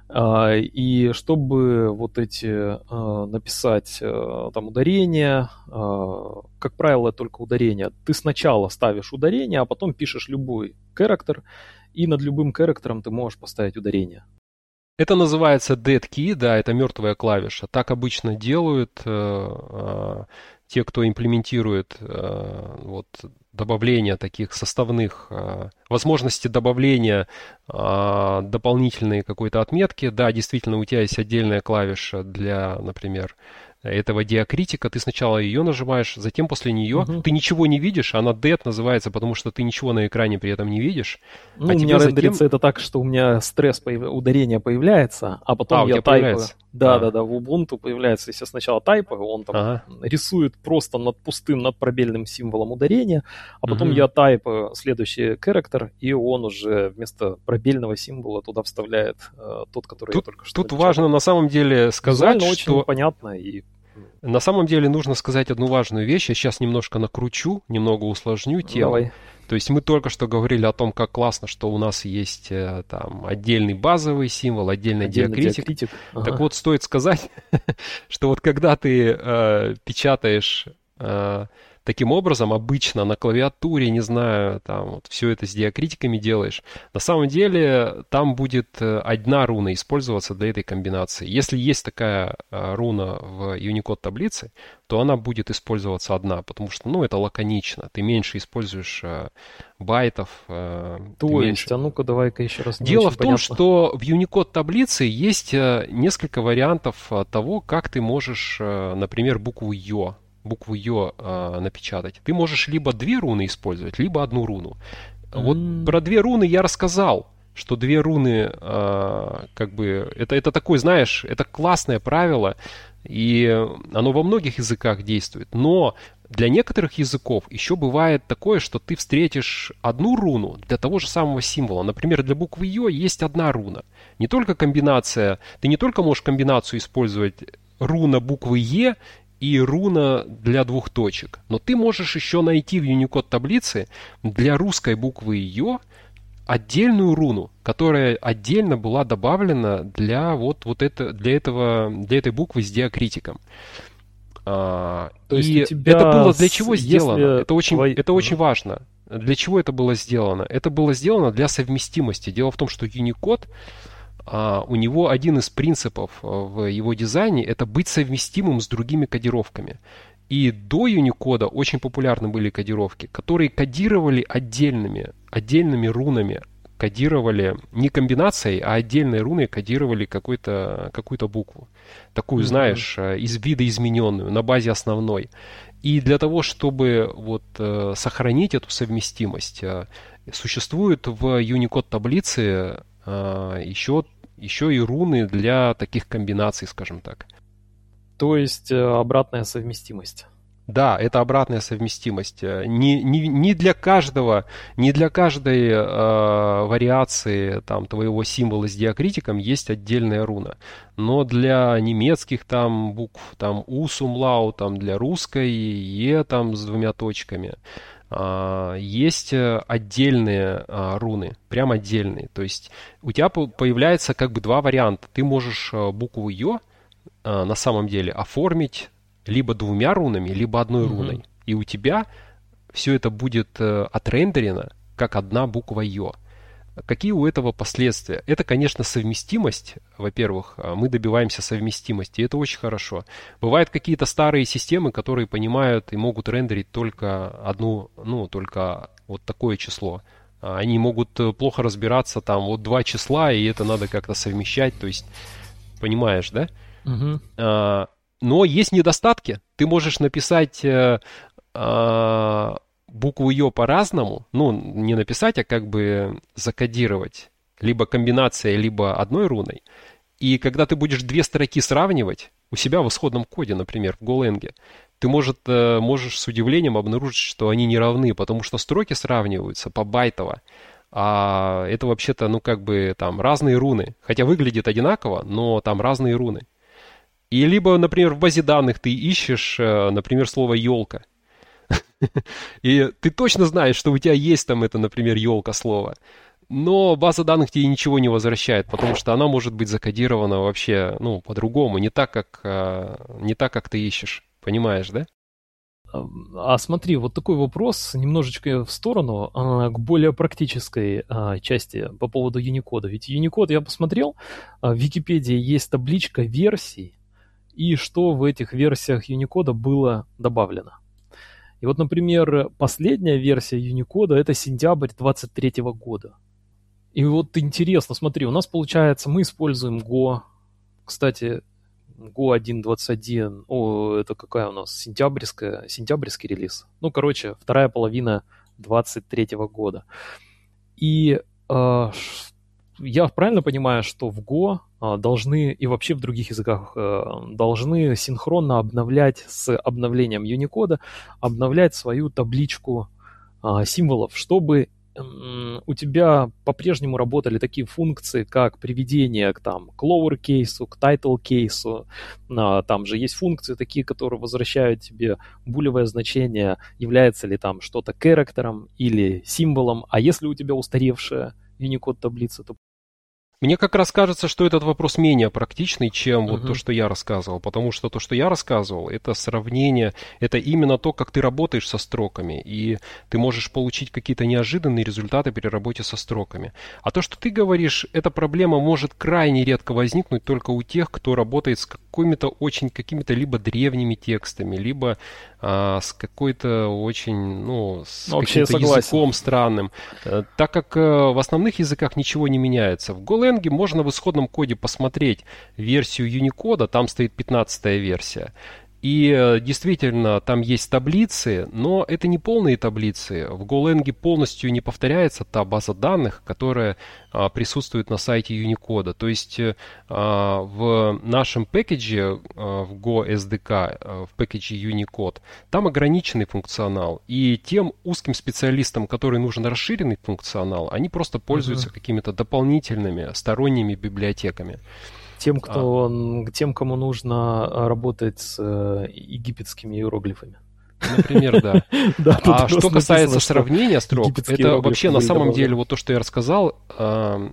А, и чтобы вот эти а, написать а, там ударения, как правило, только ударения, ты сначала ставишь ударение, а потом пишешь любой характер, и над любым характером ты можешь поставить ударение. Это называется dead key, да, это мертвая клавиша. Так обычно делают э, те, кто имплементирует э, вот добавления таких составных, э, возможности добавления э, дополнительной какой-то отметки. Да, действительно, у тебя есть отдельная клавиша для, например, этого диакритика, ты сначала ее нажимаешь, затем после нее угу. ты ничего не видишь, она dead называется, потому что ты ничего на экране при этом не видишь. Ну, а у меня затем... рендерится это так, что у меня стресс, появ... ударение появляется, а потом а, я тайпаю. Да, а. да, да, в Ubuntu появляется, если сначала тайпаю, он там ага. рисует просто над пустым, над пробельным символом ударения, а потом угу. я тайпаю следующий характер, и он уже вместо пробельного символа туда вставляет э, тот, который тут, я только что Тут начал. важно на самом деле сказать, Визуально что... очень понятно и на самом деле нужно сказать одну важную вещь. Я сейчас немножко накручу, немного усложню тему. Давай. То есть мы только что говорили о том, как классно, что у нас есть э, там отдельный базовый символ, отдельный, отдельный диакритик. диакритик. Ага. Так вот, стоит сказать, что вот когда ты э, печатаешь э, таким образом обычно на клавиатуре, не знаю, там вот все это с диакритиками делаешь. На самом деле там будет э, одна руна использоваться для этой комбинации. Если есть такая э, руна в Unicode таблице, то она будет использоваться одна, потому что, ну, это лаконично. Ты меньше используешь э, байтов. То есть, меньше... а ну-ка давай-ка еще раз. Дело в том, понятно. что в Unicode таблице есть несколько вариантов того, как ты можешь, например, букву Ё букву Ё э, напечатать, ты можешь либо две руны использовать, либо одну руну. Mm-hmm. Вот про две руны я рассказал, что две руны, э, как бы, это, это такое, знаешь, это классное правило, и оно во многих языках действует. Но для некоторых языков еще бывает такое, что ты встретишь одну руну для того же самого символа. Например, для буквы Ё есть одна руна. Не только комбинация, ты не только можешь комбинацию использовать руна буквы Е и руна для двух точек. Но ты можешь еще найти в Unicode таблице для русской буквы Ё отдельную руну, которая отдельно была добавлена для вот, вот это, для, этого, для этой буквы с диакритиком. А, То и это было для чего сделано? Это очень, твой... это очень важно. Для чего это было сделано? Это было сделано для совместимости. Дело в том, что Unicode а, у него один из принципов а, в его дизайне это быть совместимым с другими кодировками. И до Unicode очень популярны были кодировки, которые кодировали отдельными, отдельными рунами, кодировали не комбинацией, а отдельной руной кодировали какую-то какую букву. Такую, mm-hmm. знаешь, а, из вида измененную, на базе основной. И для того, чтобы вот э, сохранить эту совместимость, существует в Unicode таблице еще еще и руны для таких комбинаций, скажем так. То есть э, обратная совместимость. Да, это обратная совместимость. Э, не, не, не для каждого, не для каждой э, вариации там, твоего символа с диакритиком есть отдельная руна. Но для немецких там букв, там U сумлау, там для русской Е там с двумя точками, есть э, отдельные а, руны, прям отдельные. То есть у тебя появляется как бы два варианта. Ты можешь э, букву Ё а, на самом деле оформить либо двумя рунами, либо одной mm-hmm. руной. И у тебя все это будет э, отрендерено как одна буква Ё. Какие у этого последствия? Это, конечно, совместимость. Во-первых, а, мы добиваемся совместимости, и это очень хорошо. Бывают какие-то старые системы, которые понимают и могут рендерить только одну, ну, только вот такое число. А, они могут э, плохо разбираться, там, вот два числа, и это надо как-то совмещать, то есть, понимаешь, да? Угу. Но есть недостатки. Ты можешь написать э, букву Ё по-разному, ну, не написать, а как бы закодировать, либо комбинацией, либо одной руной. И когда ты будешь две строки сравнивать у себя в исходном коде, например, в Golang, ты может, э, можешь с удивлением обнаружить, что они не равны, потому что строки сравниваются по байтово. А это вообще-то, ну, как бы там разные руны. Хотя выглядит одинаково, но там разные руны. И либо, например, в базе данных ты ищешь, э, например, слово елка. И ты точно знаешь, что у тебя есть там это, например, елка слово. Но база данных тебе ничего не возвращает, потому что она может быть закодирована вообще, ну, по-другому, не так, как, э, не так, как ты ищешь. Понимаешь, да? А смотри, вот такой вопрос немножечко в сторону, а, к более практической а, части по поводу Unicode. Ведь Unicode я посмотрел, а, в Википедии есть табличка версий, и что в этих версиях Unicode было добавлено. И вот, например, последняя версия Unicode это сентябрь 23 года. И вот интересно, смотри, у нас получается, мы используем Go. Кстати, Go 1.21, о, это какая у нас, сентябрьская, сентябрьский релиз. Ну, короче, вторая половина 23 года. И э, я правильно понимаю, что в Go э, должны, и вообще в других языках, э, должны синхронно обновлять с обновлением Unicode, обновлять свою табличку э, символов, чтобы у тебя по-прежнему работали такие функции, как приведение к, там, к lower кейсу, к title кейсу. Там же есть функции такие, которые возвращают тебе булевое значение, является ли там что-то характером или символом. А если у тебя устаревшая Unicode таблица, то мне как раз кажется, что этот вопрос менее практичный, чем uh-huh. вот то, что я рассказывал, потому что то, что я рассказывал, это сравнение, это именно то, как ты работаешь со строками, и ты можешь получить какие-то неожиданные результаты при работе со строками. А то, что ты говоришь, эта проблема может крайне редко возникнуть только у тех, кто работает с какими-то очень какими-то либо древними текстами, либо а, с какой-то очень, ну, с ну, каким-то языком странным. Э, так как а, в основных языках ничего не меняется. В Golang можно в исходном коде посмотреть версию Unicode, там стоит 15 версия. И э, действительно, там есть таблицы, но это не полные таблицы. В Golang полностью не повторяется та база данных, которая а, присутствует на сайте Unicode. То есть а, в нашем пэкэдже, а, в Go SDK, а, в пэкэдже Unicode, там ограниченный функционал. И тем узким специалистам, которым нужен расширенный функционал, они просто пользуются uh-huh. какими-то дополнительными сторонними библиотеками. Тем, кто, а. тем, кому нужно а, работать с э, египетскими иероглифами. Например, да. да а что касается сравнения строк, это вообще на самом деле вот то, что я рассказал, э,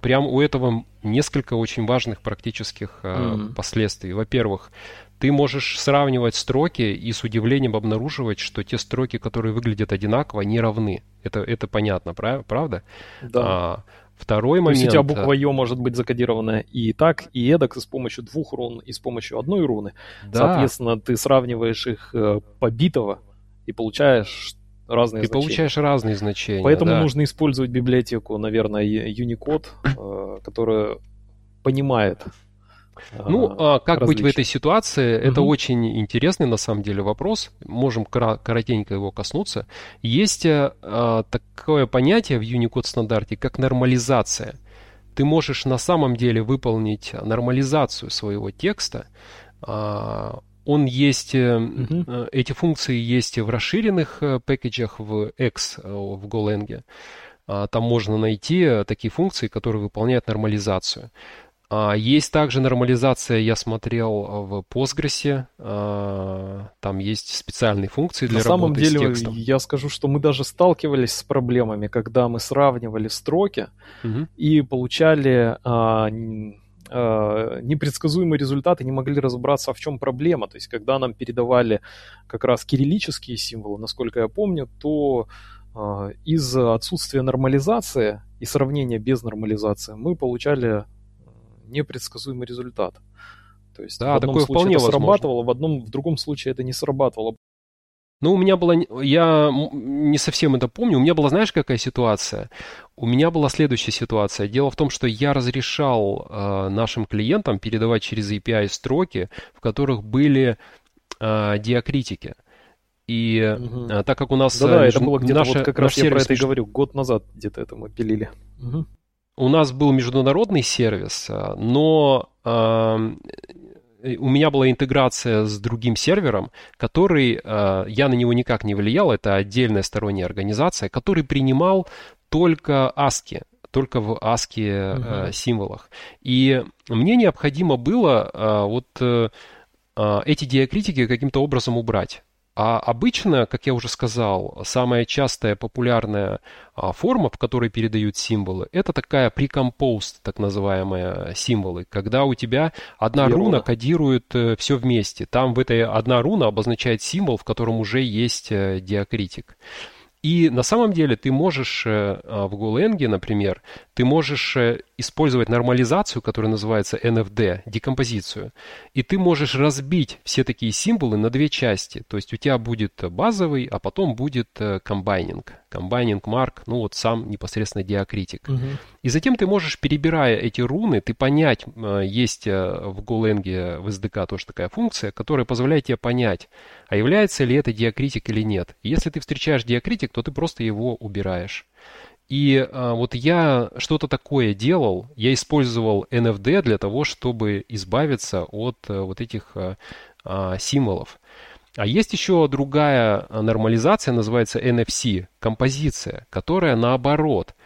прям у этого несколько очень важных практических э, mm-hmm. последствий. Во-первых, ты можешь сравнивать строки и с удивлением обнаруживать, что те строки, которые выглядят одинаково, не равны. Это, это понятно, правда? Да. А, Второй момент... То есть у тебя буква Ё может быть закодирована и так, и эдак, и с помощью двух рун, и с помощью одной руны. Да. Соответственно, ты сравниваешь их э, побитого и получаешь разные ты значения. получаешь разные значения. Поэтому да. нужно использовать библиотеку, наверное, Unicode, э, которая понимает ну, а, как различия. быть в этой ситуации? Угу. Это очень интересный на самом деле вопрос. Можем коротенько его коснуться. Есть а, такое понятие в Unicode стандарте, как нормализация. Ты можешь на самом деле выполнить нормализацию своего текста. А, он есть, угу. эти функции есть в расширенных э, пэкэджах в X в Golang. Там можно найти такие функции, которые выполняют нормализацию. А, есть также нормализация, я смотрел а, в Postgres, а, там есть специальные функции для На работы с текстом. На самом деле, я скажу, что мы даже сталкивались с проблемами, когда мы сравнивали строки угу. и получали непредсказуемые результаты, не могли разобраться, а в чем проблема. То есть, когда нам передавали как раз кириллические символы, насколько я помню, то из-за отсутствия нормализации и сравнения без нормализации мы получали непредсказуемый результат. То есть да, в одном такое случае вполне это возможно. срабатывало, в одном, в другом случае это не срабатывало. Ну, у меня было, я не совсем это помню, у меня была, знаешь, какая ситуация? У меня была следующая ситуация. Дело в том, что я разрешал э, нашим клиентам передавать через API строки, в которых были э, диакритики. И угу. так как у нас... Да-да, между... это было где-то, наша, вот как раз я про это и говорю, год назад где-то это мы пилили. Угу. У нас был международный сервис, но э, у меня была интеграция с другим сервером, который, э, я на него никак не влиял, это отдельная сторонняя организация, который принимал только ASCII, только в ASCII uh-huh. э, символах. И мне необходимо было вот э, эти диакритики каким-то образом убрать. А обычно, как я уже сказал, самая частая популярная а, форма, в которой передают символы, это такая precomposed, так называемые символы, когда у тебя одна руна, руна кодирует э, все вместе. Там в этой одна руна обозначает символ, в котором уже есть э, диакритик. И на самом деле ты можешь э, а, в Golang, например, ты можешь использовать нормализацию, которая называется NFD, декомпозицию. И ты можешь разбить все такие символы на две части. То есть у тебя будет базовый, а потом будет комбайнинг. Комбайнинг марк, ну вот сам непосредственно диакритик. Угу. И затем ты можешь, перебирая эти руны, ты понять, э, есть в Golang, в SDK тоже такая функция, которая позволяет тебе понять, а является ли это диакритик или нет. если ты встречаешь диакритик, то ты просто его убираешь. И а, вот я что-то такое делал, я использовал NFD для того, чтобы избавиться от а, вот этих а, а, символов. А есть еще другая нормализация, называется NFC, композиция, которая наоборот –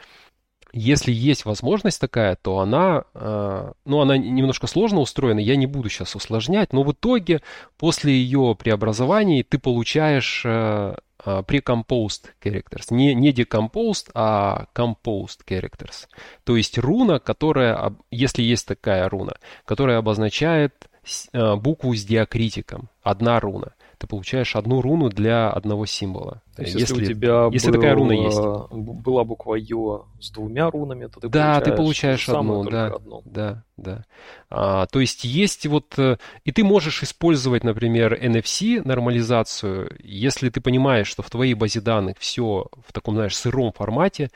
если есть возможность такая, то она, э, ну, она немножко сложно устроена, я не буду сейчас усложнять, но в итоге после ее преобразований ты получаешь э, pre-composed characters. Не, не decomposed, а composed characters. То есть руна, которая, если есть такая руна, которая обозначает букву с диакритиком. Одна руна ты получаешь одну руну для одного символа. То есть, если, если у тебя если был, такая руна есть. была буква Ё с двумя рунами, то ты да, получаешь, ты получаешь одну, да, одну. да, да. А, то есть есть вот, э, и ты можешь использовать, например, NFC нормализацию, если ты понимаешь, что в твоей базе данных все в таком, знаешь, сыром формате,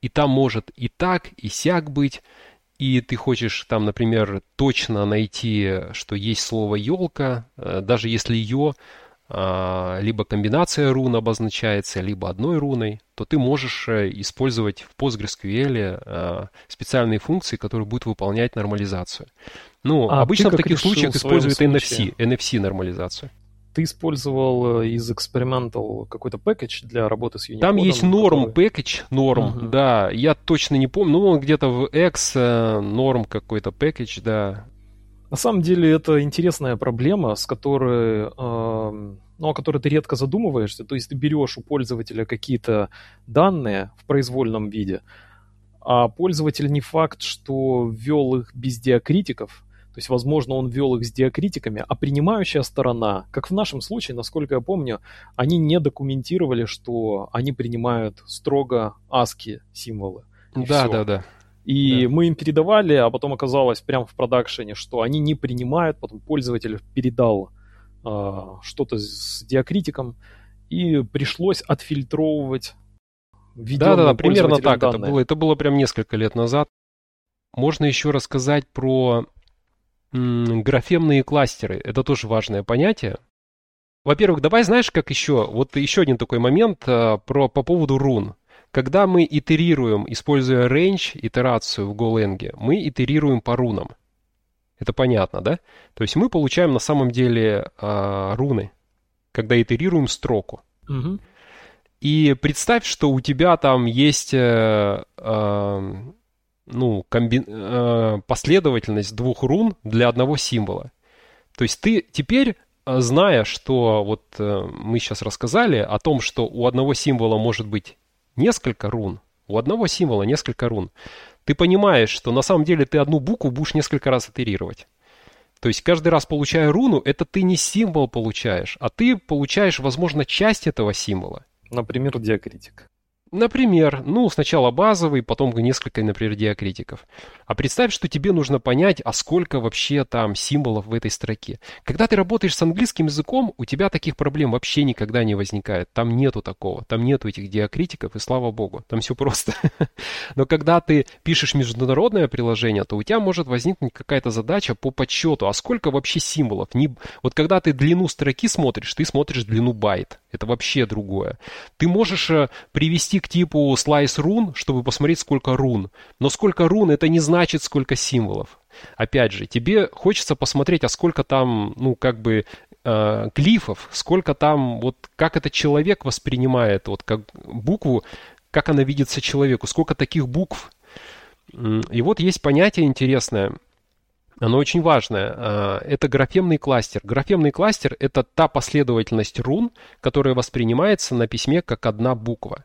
и там может и так, и сяк быть, и ты хочешь там, например, точно найти, что есть слово елка, э, даже если ее а, либо комбинация рун обозначается, либо одной руной, то ты можешь э, использовать в PostgreSQL э, специальные функции, которые будут выполнять нормализацию. Ну, а обычно в таких случаях используют NFC, NFC нормализацию ты использовал э, из Experimental какой-то пакетч для работы с Unicode? Там есть норм пакетч, норм, uh-huh. да. Я точно не помню, ну он где-то в X э, норм какой-то пакетч, да. На самом деле это интересная проблема, с которой, э, ну, о которой ты редко задумываешься. То есть ты берешь у пользователя какие-то данные в произвольном виде, а пользователь не факт, что ввел их без диакритиков, то есть, возможно, он ввел их с диакритиками, а принимающая сторона, как в нашем случае, насколько я помню, они не документировали, что они принимают строго ASCII символы. Да, все. да, да. И да. мы им передавали, а потом оказалось прямо в продакшене, что они не принимают, потом пользователь передал э, что-то с диакритиком, и пришлось отфильтровывать Да, да, да, примерно так данные. это было. Это было прям несколько лет назад. Можно еще рассказать про графемные кластеры. Это тоже важное понятие. Во-первых, давай знаешь, как еще, вот еще один такой момент а, про, по поводу рун. Когда мы итерируем, используя range, итерацию в Golang, мы итерируем по рунам. Это понятно, да? То есть мы получаем на самом деле а, руны, когда итерируем строку. Угу. И представь, что у тебя там есть а, ну, комби... э, последовательность двух рун для одного символа. То есть ты теперь, э, зная, что вот э, мы сейчас рассказали о том, что у одного символа может быть несколько рун, у одного символа несколько рун, ты понимаешь, что на самом деле ты одну букву будешь несколько раз итерировать. То есть каждый раз получая руну, это ты не символ получаешь, а ты получаешь, возможно, часть этого символа. Например, диакритик. Например, ну, сначала базовый, потом несколько, например, диакритиков. А представь, что тебе нужно понять, а сколько вообще там символов в этой строке. Когда ты работаешь с английским языком, у тебя таких проблем вообще никогда не возникает. Там нету такого, там нету этих диакритиков, и слава богу, там все просто. Но когда ты пишешь международное приложение, то у тебя может возникнуть какая-то задача по подсчету, а сколько вообще символов. Не... Вот когда ты длину строки смотришь, ты смотришь длину байт. Это вообще другое. Ты можешь э, к типу slice рун, чтобы посмотреть, сколько рун. Но сколько рун, это не значит, сколько символов. Опять же, тебе хочется посмотреть, а сколько там, ну, как бы, э, глифов, сколько там, вот, как этот человек воспринимает, вот, как букву, как она видится человеку, сколько таких букв. И вот есть понятие интересное – оно очень важное. А, это графемный кластер. Графемный кластер – это та последовательность рун, которая воспринимается на письме как одна буква.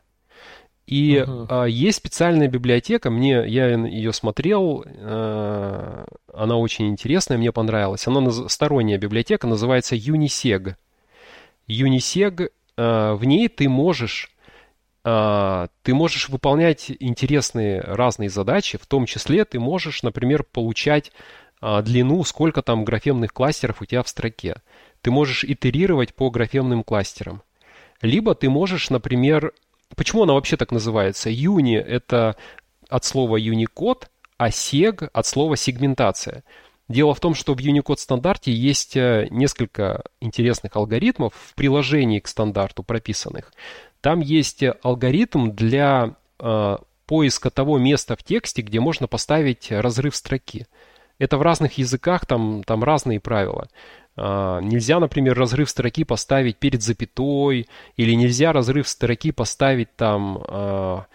И uh-huh. есть специальная библиотека, мне я ее смотрел, а, она очень интересная, мне понравилась. Она сторонняя библиотека, называется Uniseg. Uniseg, в ней ты можешь ты можешь выполнять интересные разные задачи, в том числе ты можешь, например, получать а, длину, сколько там графемных кластеров у тебя в строке. Ты можешь итерировать по графемным кластерам. Либо ты можешь, например, почему она вообще так называется? Юни – это от слова Unicode, а SEG от слова сегментация. Дело в том, что в Unicode стандарте есть э, несколько интересных алгоритмов в приложении к стандарту прописанных. Там есть алгоритм для э, поиска того места в тексте, где можно поставить разрыв строки. Это в разных языках, там, там разные правила. А, нельзя, например, разрыв строки поставить перед запятой, или нельзя разрыв строки поставить там а,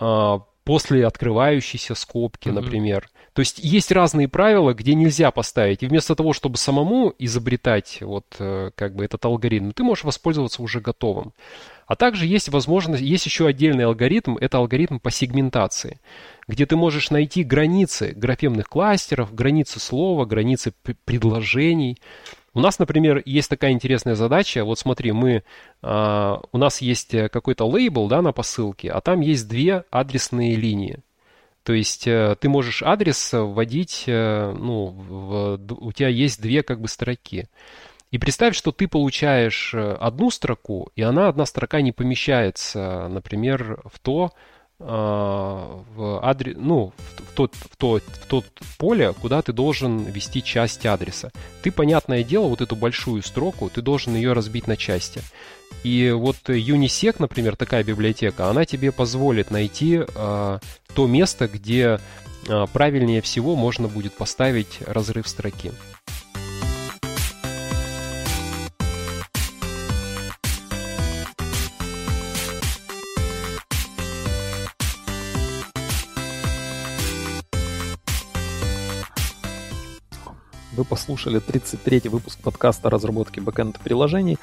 а, после открывающейся скобки, mm-hmm. например. То есть есть разные правила, где нельзя поставить. И вместо того, чтобы самому изобретать вот э, как бы этот алгоритм, ты можешь воспользоваться уже готовым. А также есть возможность, есть еще отдельный алгоритм, это алгоритм по сегментации где ты можешь найти границы графемных кластеров, границы слова, границы предложений. У нас, например, есть такая интересная задача. Вот смотри, мы, э, у нас есть какой-то лейбл да, на посылке, а там есть две адресные линии. То есть э, ты можешь адрес вводить, э, ну, в, у тебя есть две как бы строки. И представь, что ты получаешь э, одну строку, и она, одна строка не помещается, например, в то, а, в адрес, ну, в тот, в, тот, в тот поле, куда ты должен ввести часть адреса. Ты, понятное дело, вот эту большую строку, ты должен ее разбить на части. И вот Unisec, например, такая библиотека, она тебе позволит найти э, то место, где э, правильнее всего можно будет поставить разрыв строки. Вы послушали 33-й выпуск подкаста о разработке бэкэнд-приложений.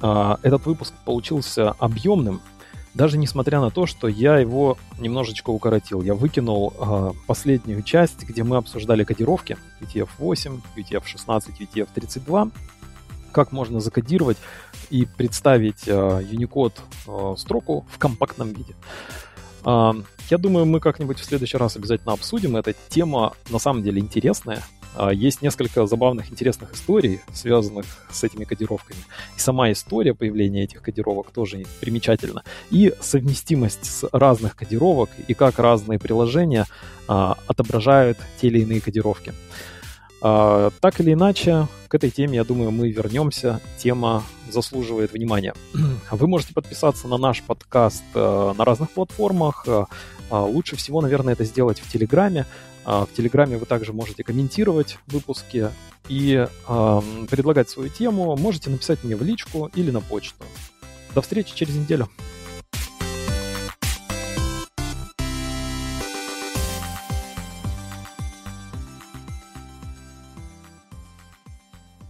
А, этот выпуск получился объемным, даже несмотря на то, что я его немножечко укоротил. Я выкинул э, последнюю часть, где мы обсуждали кодировки UTF-8, UTF-16, UTF-32, как можно закодировать и представить э, Unicode э, строку в компактном виде. Э, я думаю, мы как-нибудь в следующий раз обязательно обсудим. Эта тема на самом деле интересная. А, есть несколько забавных, интересных историй, связанных с этими кодировками. И сама история появления этих кодировок тоже примечательна. И совместимость с разных кодировок и как разные приложения а, отображают те или иные кодировки. А, так или иначе, к этой теме, я думаю, мы вернемся. Тема заслуживает внимания. Вы можете подписаться на наш подкаст а, на разных платформах. А, а, лучше всего, наверное, это сделать в Телеграме. А, в Телеграме вы также можете комментировать выпуски и э, предлагать свою тему. Можете написать мне в личку или на почту. До встречи через неделю.